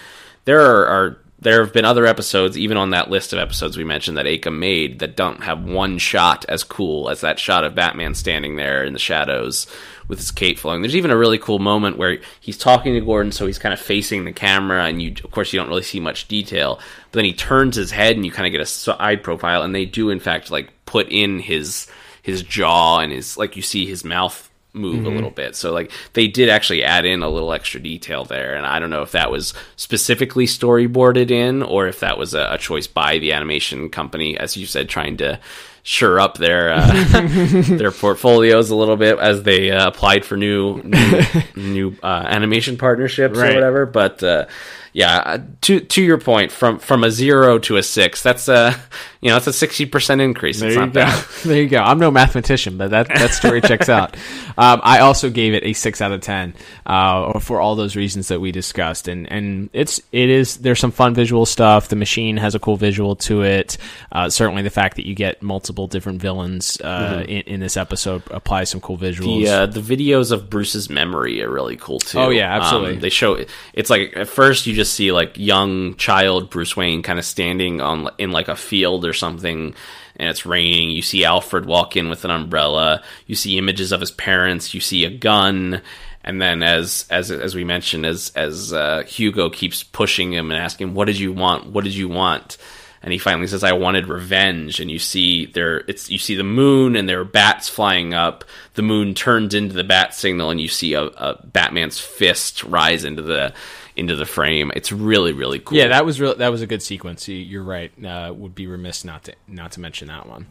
there are, are there have been other episodes, even on that list of episodes we mentioned that AKOM made, that don't have one shot as cool as that shot of Batman standing there in the shadows with his cape flowing. There's even a really cool moment where he's talking to Gordon, so he's kind of facing the camera, and you, of course, you don't really see much detail. But then he turns his head, and you kind of get a side profile, and they do, in fact, like put in his his jaw and his like you see his mouth move a little bit. So like they did actually add in a little extra detail there, and I don't know if that was specifically storyboarded in or if that was a, a choice by the animation company, as you said, trying to sure up their uh, their portfolios a little bit as they uh, applied for new new, new uh, animation partnerships or whatever. But uh, yeah, uh, to to your point, from from a zero to a six, that's a you know that's a sixty percent increase. There it's you go. bad. There you go. I'm no mathematician, but that that story checks out. Um, I also gave it a six out of ten uh, for all those reasons that we discussed, and and it's it is there's some fun visual stuff. The machine has a cool visual to it. Uh, certainly, the fact that you get multiple different villains uh, in, in this episode applies some cool visuals. The uh, the videos of Bruce's memory are really cool too. Oh, yeah, absolutely. Um, they show it's like at first you just see like young child Bruce Wayne kind of standing on in like a field or something, and it's raining. You see Alfred walk in with an umbrella. You see images of his parents. You see a gun. And then, as as as we mentioned, as as uh, Hugo keeps pushing him and asking, "What did you want? What did you want?" and he finally says, "I wanted revenge." And you see there, it's you see the moon, and there are bats flying up. The moon turns into the bat signal, and you see a, a Batman's fist rise into the into the frame. It's really really cool. Yeah, that was real. That was a good sequence. You- You're right. Uh, would be remiss not to not to mention that one.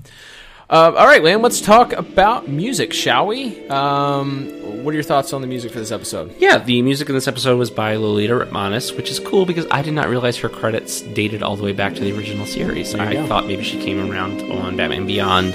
Uh, all right, Liam. Let's talk about music, shall we? Um, what are your thoughts on the music for this episode? Yeah, the music in this episode was by Lolita Ritmanis, which is cool because I did not realize her credits dated all the way back to the original series. I go. thought maybe she came around on Batman Beyond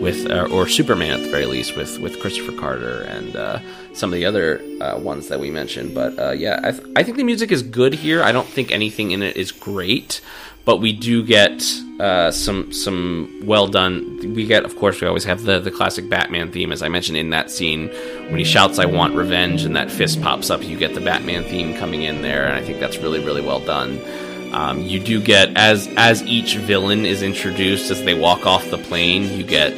with, uh, or Superman at the very least, with with Christopher Carter and uh, some of the other uh, ones that we mentioned. But uh, yeah, I, th- I think the music is good here. I don't think anything in it is great, but we do get uh, some some well done. We get, of course, we always have the the classic Batman theme, as I mentioned in that scene when he shouts, "I want revenge," and that fist pops up. You get the Batman theme coming in there, and I think that's really really well done. Um, you do get as as each villain is introduced as they walk off the plane. You get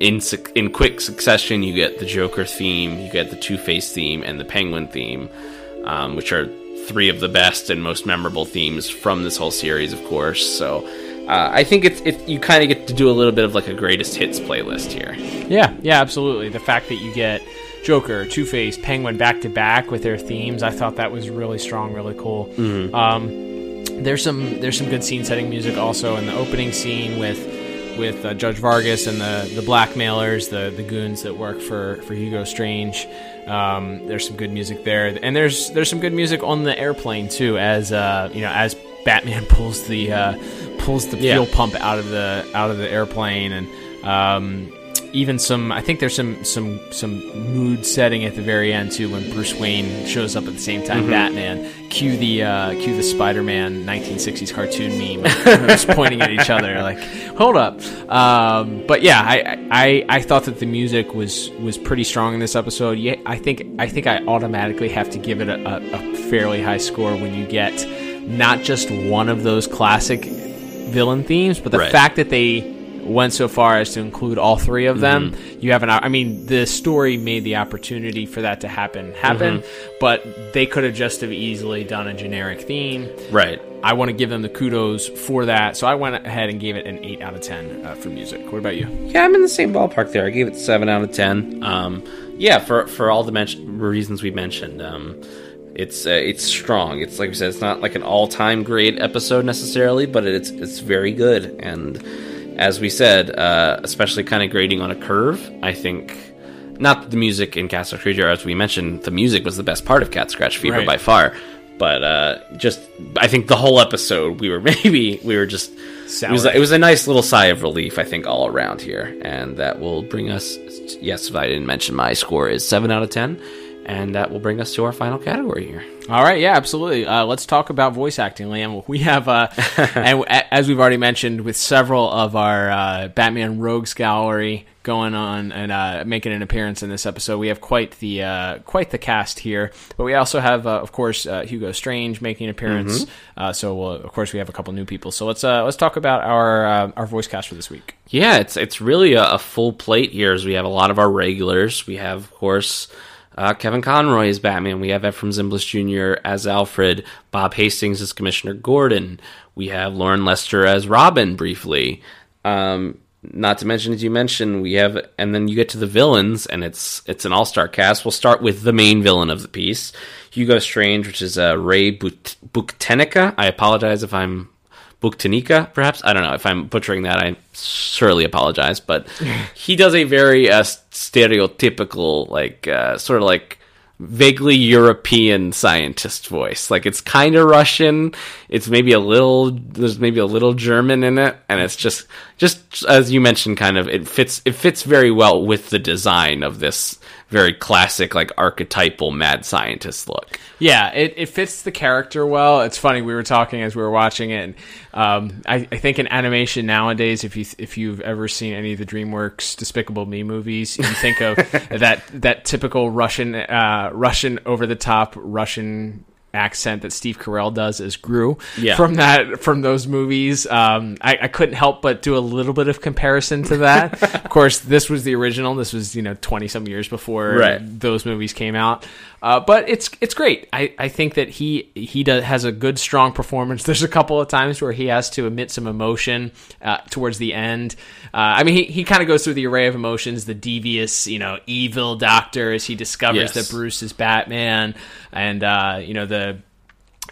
in suc- in quick succession. You get the Joker theme, you get the Two Face theme, and the Penguin theme, um, which are three of the best and most memorable themes from this whole series, of course. So. Uh, I think it's it, you kind of get to do a little bit of like a greatest hits playlist here. Yeah, yeah, absolutely. The fact that you get Joker, Two Face, Penguin back to back with their themes, I thought that was really strong, really cool. Um, there's some there's some good scene setting music also in the opening scene with with uh, Judge Vargas and the the blackmailers, the the goons that work for for Hugo Strange. Um, there's some good music there, and there's there's some good music on the airplane too, as uh, you know as Batman pulls the uh, pulls the Yeah. fuel pump out of the out of the airplane and. Um, even some I think there's some some some mood setting at the very end too when Bruce Wayne shows up at the same time Batman. Cue the uh, cue the Spider-Man 1960s cartoon meme just pointing at each other like hold up. Um, but yeah I, I I thought that the music was was pretty strong in this episode. Yeah I think I think I automatically have to give it a, a, a fairly high score when you get not just one of those classic villain themes but the Right. fact that they went so far as to include all three of them you have an i mean the story made the opportunity for that to happen happen but they could have just have easily done a generic theme Right. i want to give them the kudos for that so i went ahead and gave it an 8 out of 10 uh, for music what about you Yeah, I'm in the same ballpark there. I gave it seven out of ten. Um, yeah, for for all the men- reasons we mentioned, um, it's uh, it's strong. It's like we said, it's not like an all time great episode necessarily, but it's it's very good. And as we said, uh, especially kind of grading on a curve, I think not the music in Cat Scratch Fever, as we mentioned, the music was the best part of Cat Scratch Fever Right. by far. But uh, just, I think the whole episode, we were maybe we were just. It was, it was a nice little sigh of relief, I think, all around here, and that will bring us. Yes, if I didn't mention my score is seven out of ten, and that will bring us to our final category here. All right, yeah, absolutely. Uh, let's talk about voice acting, Liam. We have, uh, and as we've already mentioned, with several of our uh, Batman Rogues Gallery going on and uh, making an appearance in this episode, we have quite the uh, quite the cast here. But we also have, uh, of course, uh, Hugo Strange making an appearance. Uh, so, we'll, of course, we have a couple new people. So let's uh, let's talk about our uh, our voice cast for this week. Yeah, it's it's really a, a full plate here. As we have a lot of our regulars. We have, of course, uh, Kevin Conroy is Batman. We have Efrem Zimbalist Jr. as Alfred. Bob Hastings as Commissioner Gordon. We have Loren Lester as Robin. Briefly, um, not to mention, as you mentioned, we have, and then you get to the villains, and it's it's an all star cast. We'll start with the main villain of the piece, Hugo Strange, which is uh, Ray But- Buktenica. I apologize if I'm Buktanika, perhaps. I don't know if I'm butchering that. I surely apologize, but he does a very uh, stereotypical, like uh, sort of like vaguely European scientist voice. Like it's kind of Russian. It's maybe a little. There's maybe a little German in it, and it's just just as you mentioned, kind of it fits. It fits very well with the design of this very classic, like archetypal mad scientist look. Yeah, it, it fits the character well. It's funny we were talking as we were watching it. And, um, I, I think in animation nowadays, if you if you've ever seen any of the DreamWorks Despicable Me movies, you think of that that typical Russian uh, Russian over the top Russian accent that Steve Carell does as Gru Yeah. from that from those movies. Um, I, I couldn't help but do a little bit of comparison to that. of course, this was the original. This was you know twenty some years before Right. those movies came out. Uh, but it's it's great. I, I think that he he does, has a good strong performance. There's a couple of times where he has to emit some emotion uh, towards the end. Uh, I mean, he, he kind of goes through the array of emotions: the devious, you know, evil doctor as he discovers Yes. that Bruce is Batman, and uh, you know the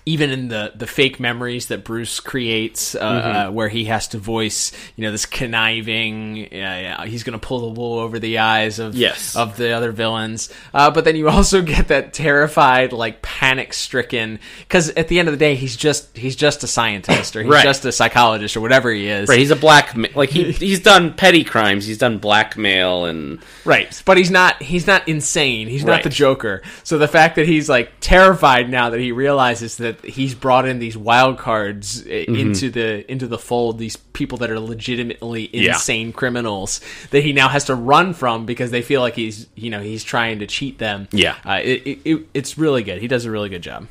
even in the the fake memories that Bruce creates, uh, Mm-hmm. where he has to voice, you know, this conniving, yeah, he's going to pull the wool over the eyes of Yes. of the other villains. Uh, but then you also get that terrified, like panic stricken, because at the end of the day, he's just he's just a scientist or he's Right. just a psychologist or whatever he is. Right, he's a black like he he's done petty crimes. He's done blackmail and Right, but he's not he's not insane. He's not Right. the Joker. So the fact that he's like terrified now that he realizes that he's brought in these wild cards uh, Mm-hmm. into the into the fold, these people that are legitimately Yeah. insane criminals that he now has to run from because they feel like he's you know he's trying to cheat them. Yeah. uh, it, it, it, it's really good. He does a really good job.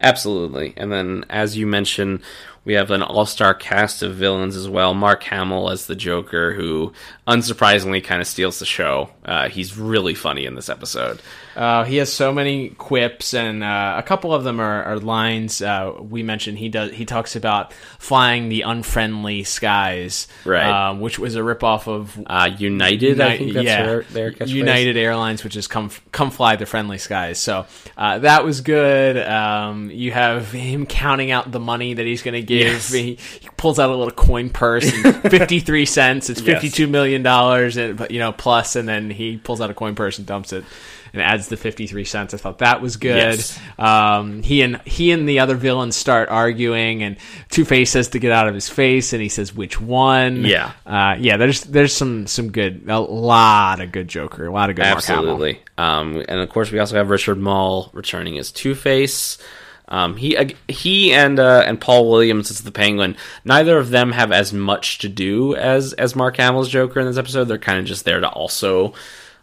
Absolutely. And then, as you mentioned, we have an all star cast of villains as well. Mark Hamill as the Joker, who unsurprisingly kind of steals the show. Uh, he's really funny in this episode. Uh, he has so many quips, and uh, a couple of them are, are lines. Uh, we mentioned he does. He talks about flying the unfriendly skies, Right. Um, which was a ripoff of Uh, United, I think that's yeah, their, their catchphrase. United Airlines, which is come come fly the friendly skies. So uh, that was good. Um, you have him counting out the money that he's going to give. Yes. He, he pulls out a little coin purse, and fifty three cents. It's Yes. fifty two million dollars, and you know plus, and then he pulls out a coin purse and dumps it. And adds the fifty three cents. I thought that was good. Yes. Um, he and he and the other villains start arguing, and Two Face says to get out of his face, and he says which one? Yeah. uh, yeah. There's there's some some good, a lot of good Joker, a lot of good. Absolutely. Um, and of course, we also have Richard Moll returning as Two Face. Um, he he and uh, and Paul Williams as the Penguin. Neither of them have as much to do as as Mark Hamill's Joker in this episode. They're kind of just there to also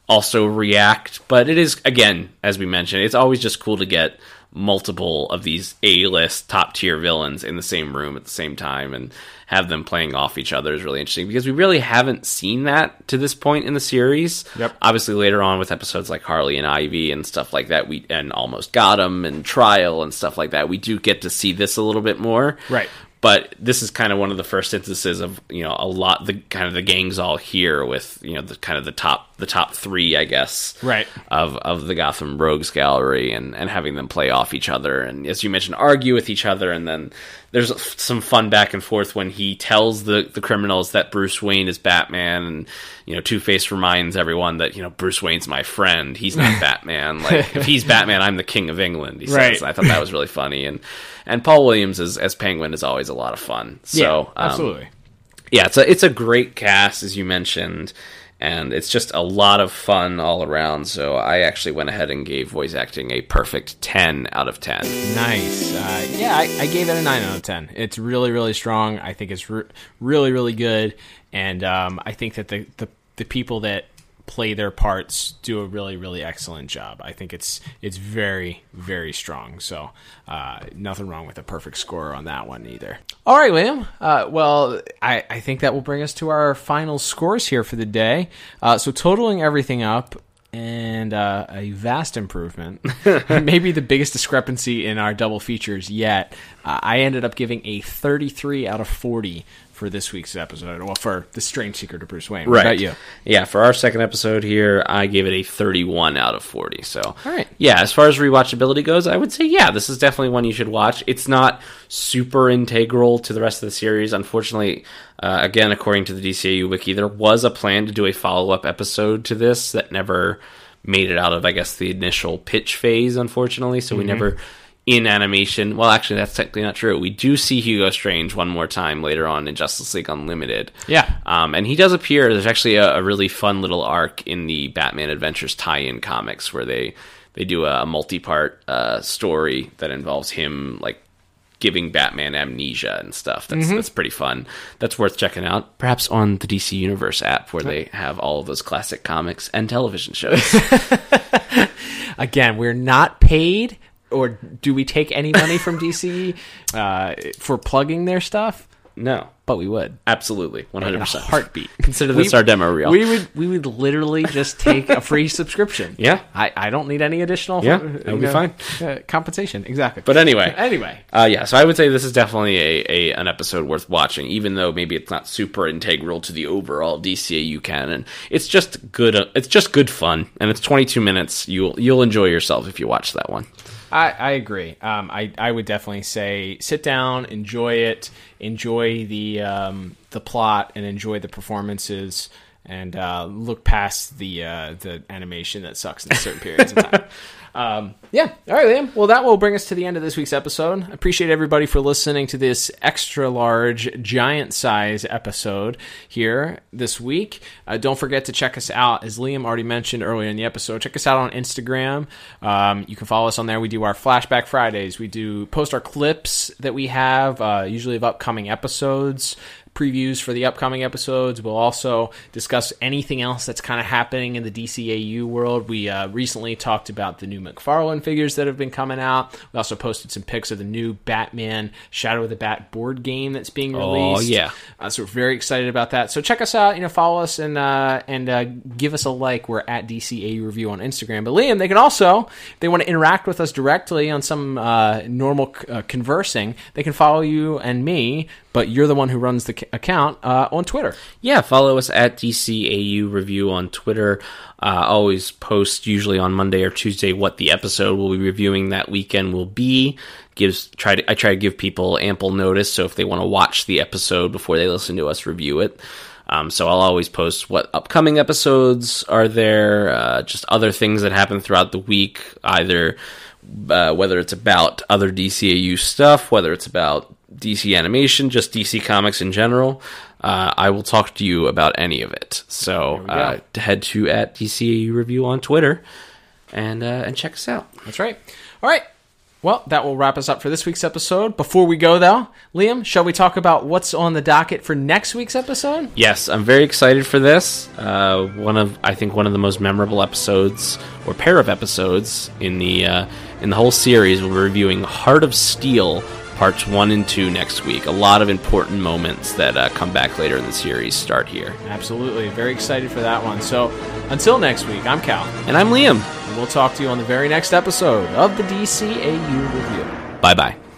also react. But it is again, as we mentioned, it's always just cool to get multiple of these A list top tier villains in the same room at the same time and have them playing off each other is really interesting because we really haven't seen that to this point in the series. Yep. Obviously, later on with episodes like Harley and Ivy and stuff like that, we and almost got 'em and Trial and stuff like that, we do get to see this a little bit more. Right. but this is kind of one of the first instances of you know a lot the kind of the gangs all here with you know the kind of the top the top three I guess Right. of of the Gotham Rogues Gallery and and having them play off each other and as you mentioned argue with each other and then there's some fun back and forth when he tells the the criminals that Bruce Wayne is Batman and you know Two Face reminds everyone that you know Bruce Wayne's my friend. He's not Batman. Like if he's Batman I'm the king of England he Right. says I thought that was really funny. And and Paul Williams as as Penguin is always a lot of fun. So um, absolutely. yeah, it's a it's a great cast as you mentioned, and it's just a lot of fun all around. So I actually went ahead and gave voice acting a perfect ten out of ten. Nice. Uh, yeah, I, I gave it a nine out of ten. It's really, really strong. I think it's re- really, really good, and um, I think that the, the the people that play their parts do a really, really excellent job. I think it's it's very, very strong. So uh, nothing wrong with a perfect score on that one either. All right, William. Uh, well, I, I think that will bring us to our final scores here for the day. Uh, so totaling everything up, and uh, a vast improvement. Maybe the biggest discrepancy in our double features yet. Uh, I ended up giving a 33 out of 40 for this week's episode. Well, for the Strange Secret of Bruce Wayne. What about you? Yeah, for our second episode here, I gave it a 31 out of 40. So, all right. Yeah, as far as rewatchability goes, I would say, yeah, this is definitely one you should watch. It's not super integral to the rest of the series. Unfortunately, uh, again, according to the DCAU wiki, there was a plan to do a follow up episode to this that never made it out of, I guess, the initial pitch phase, unfortunately. So we never. In animation, well, actually, that's technically not true. We do see Hugo Strange one more time later on in Justice League Unlimited. Yeah. Um, and he does appear. There's actually a, a really fun little arc in the Batman Adventures tie-in comics where they they do a, multi-part uh, story that involves him like giving Batman amnesia and stuff. That's that's pretty fun. That's worth checking out. Perhaps on the DC Universe app where they have all of those classic comics and television shows. Again, we're not paid, or do we take any money from DC uh, for plugging their stuff? no, But we would. absolutely, one hundred percent heartbeat. Consider this We- our demo reel. We would we would literally just take a free subscription. Yeah. I, I don't need any additional Yeah, would be know, fine. uh, compensation. Exactly. but anyway, anyway, Uh, yeah, so I would say this is definitely a, a an episode worth watching, even though maybe it's not super integral to the overall DCAU canon. It's just good. Uh, it's just good fun, and it's 22 minutes. You'll you'll enjoy yourself if you watch that one. I, I agree. Um, I, I would definitely say sit down, enjoy it, enjoy the um, the plot, and enjoy the performances, and uh, look past the uh, the animation that sucks in certain periods of time. Um, yeah. All right, Liam. Well, that will bring us to the end of this week's episode. I appreciate everybody for listening to this extra large, giant size episode here this week. Uh, don't forget to check us out, as Liam already mentioned earlier in the episode. Check us out on Instagram. Um, you can follow us on there. We do our Flashback Fridays. We do post our clips that we have, uh, usually of upcoming episodes previews for the upcoming episodes. We'll also discuss anything else that's kind of happening in the DCAU world. We uh, recently talked about the new McFarlane figures that have been coming out. We also posted some pics of the new Batman Shadow of the Bat board game that's being released. Oh, yeah. Uh, so we're very excited about that. So check us out. You know, follow us and uh, and uh, give us a like. We're at DCAU Review on Instagram. But Liam, they can also, if they want to interact with us directly on some uh, normal uh, conversing, they can follow you and me. But you're the one who runs the account uh, on Twitter. Yeah, follow us at DCAU Review on Twitter. Uh, always post usually on Monday or Tuesday what the episode we'll be reviewing that weekend will be. Gives try to I try to give people ample notice, so if they want to watch the episode before they listen to us review it. Um, so I'll always post what upcoming episodes are there, uh, just other things that happen throughout the week, either uh, whether it's about other DCAU stuff, whether it's about DC animation, just DC comics in general. Uh, I will talk to you about any of it. So uh, head to at DCAU Review on Twitter and uh, and check us out. That's right. All right. Well, that will wrap us up for this week's episode. Before we go, though, Liam, shall we talk about what's on the docket for next week's episode? Yes, I'm very excited for this. Uh, one of I think one of the most memorable episodes or pair of episodes in the uh, in the whole series. We'll be reviewing Heart of Steel parts one and two next week. A lot of important moments that uh, come back later in the series start here. Absolutely. Very excited for that one. So until next week, I'm Cal, And I'm Liam. and we'll talk to you on the very next episode of the DCAU Review. Bye bye.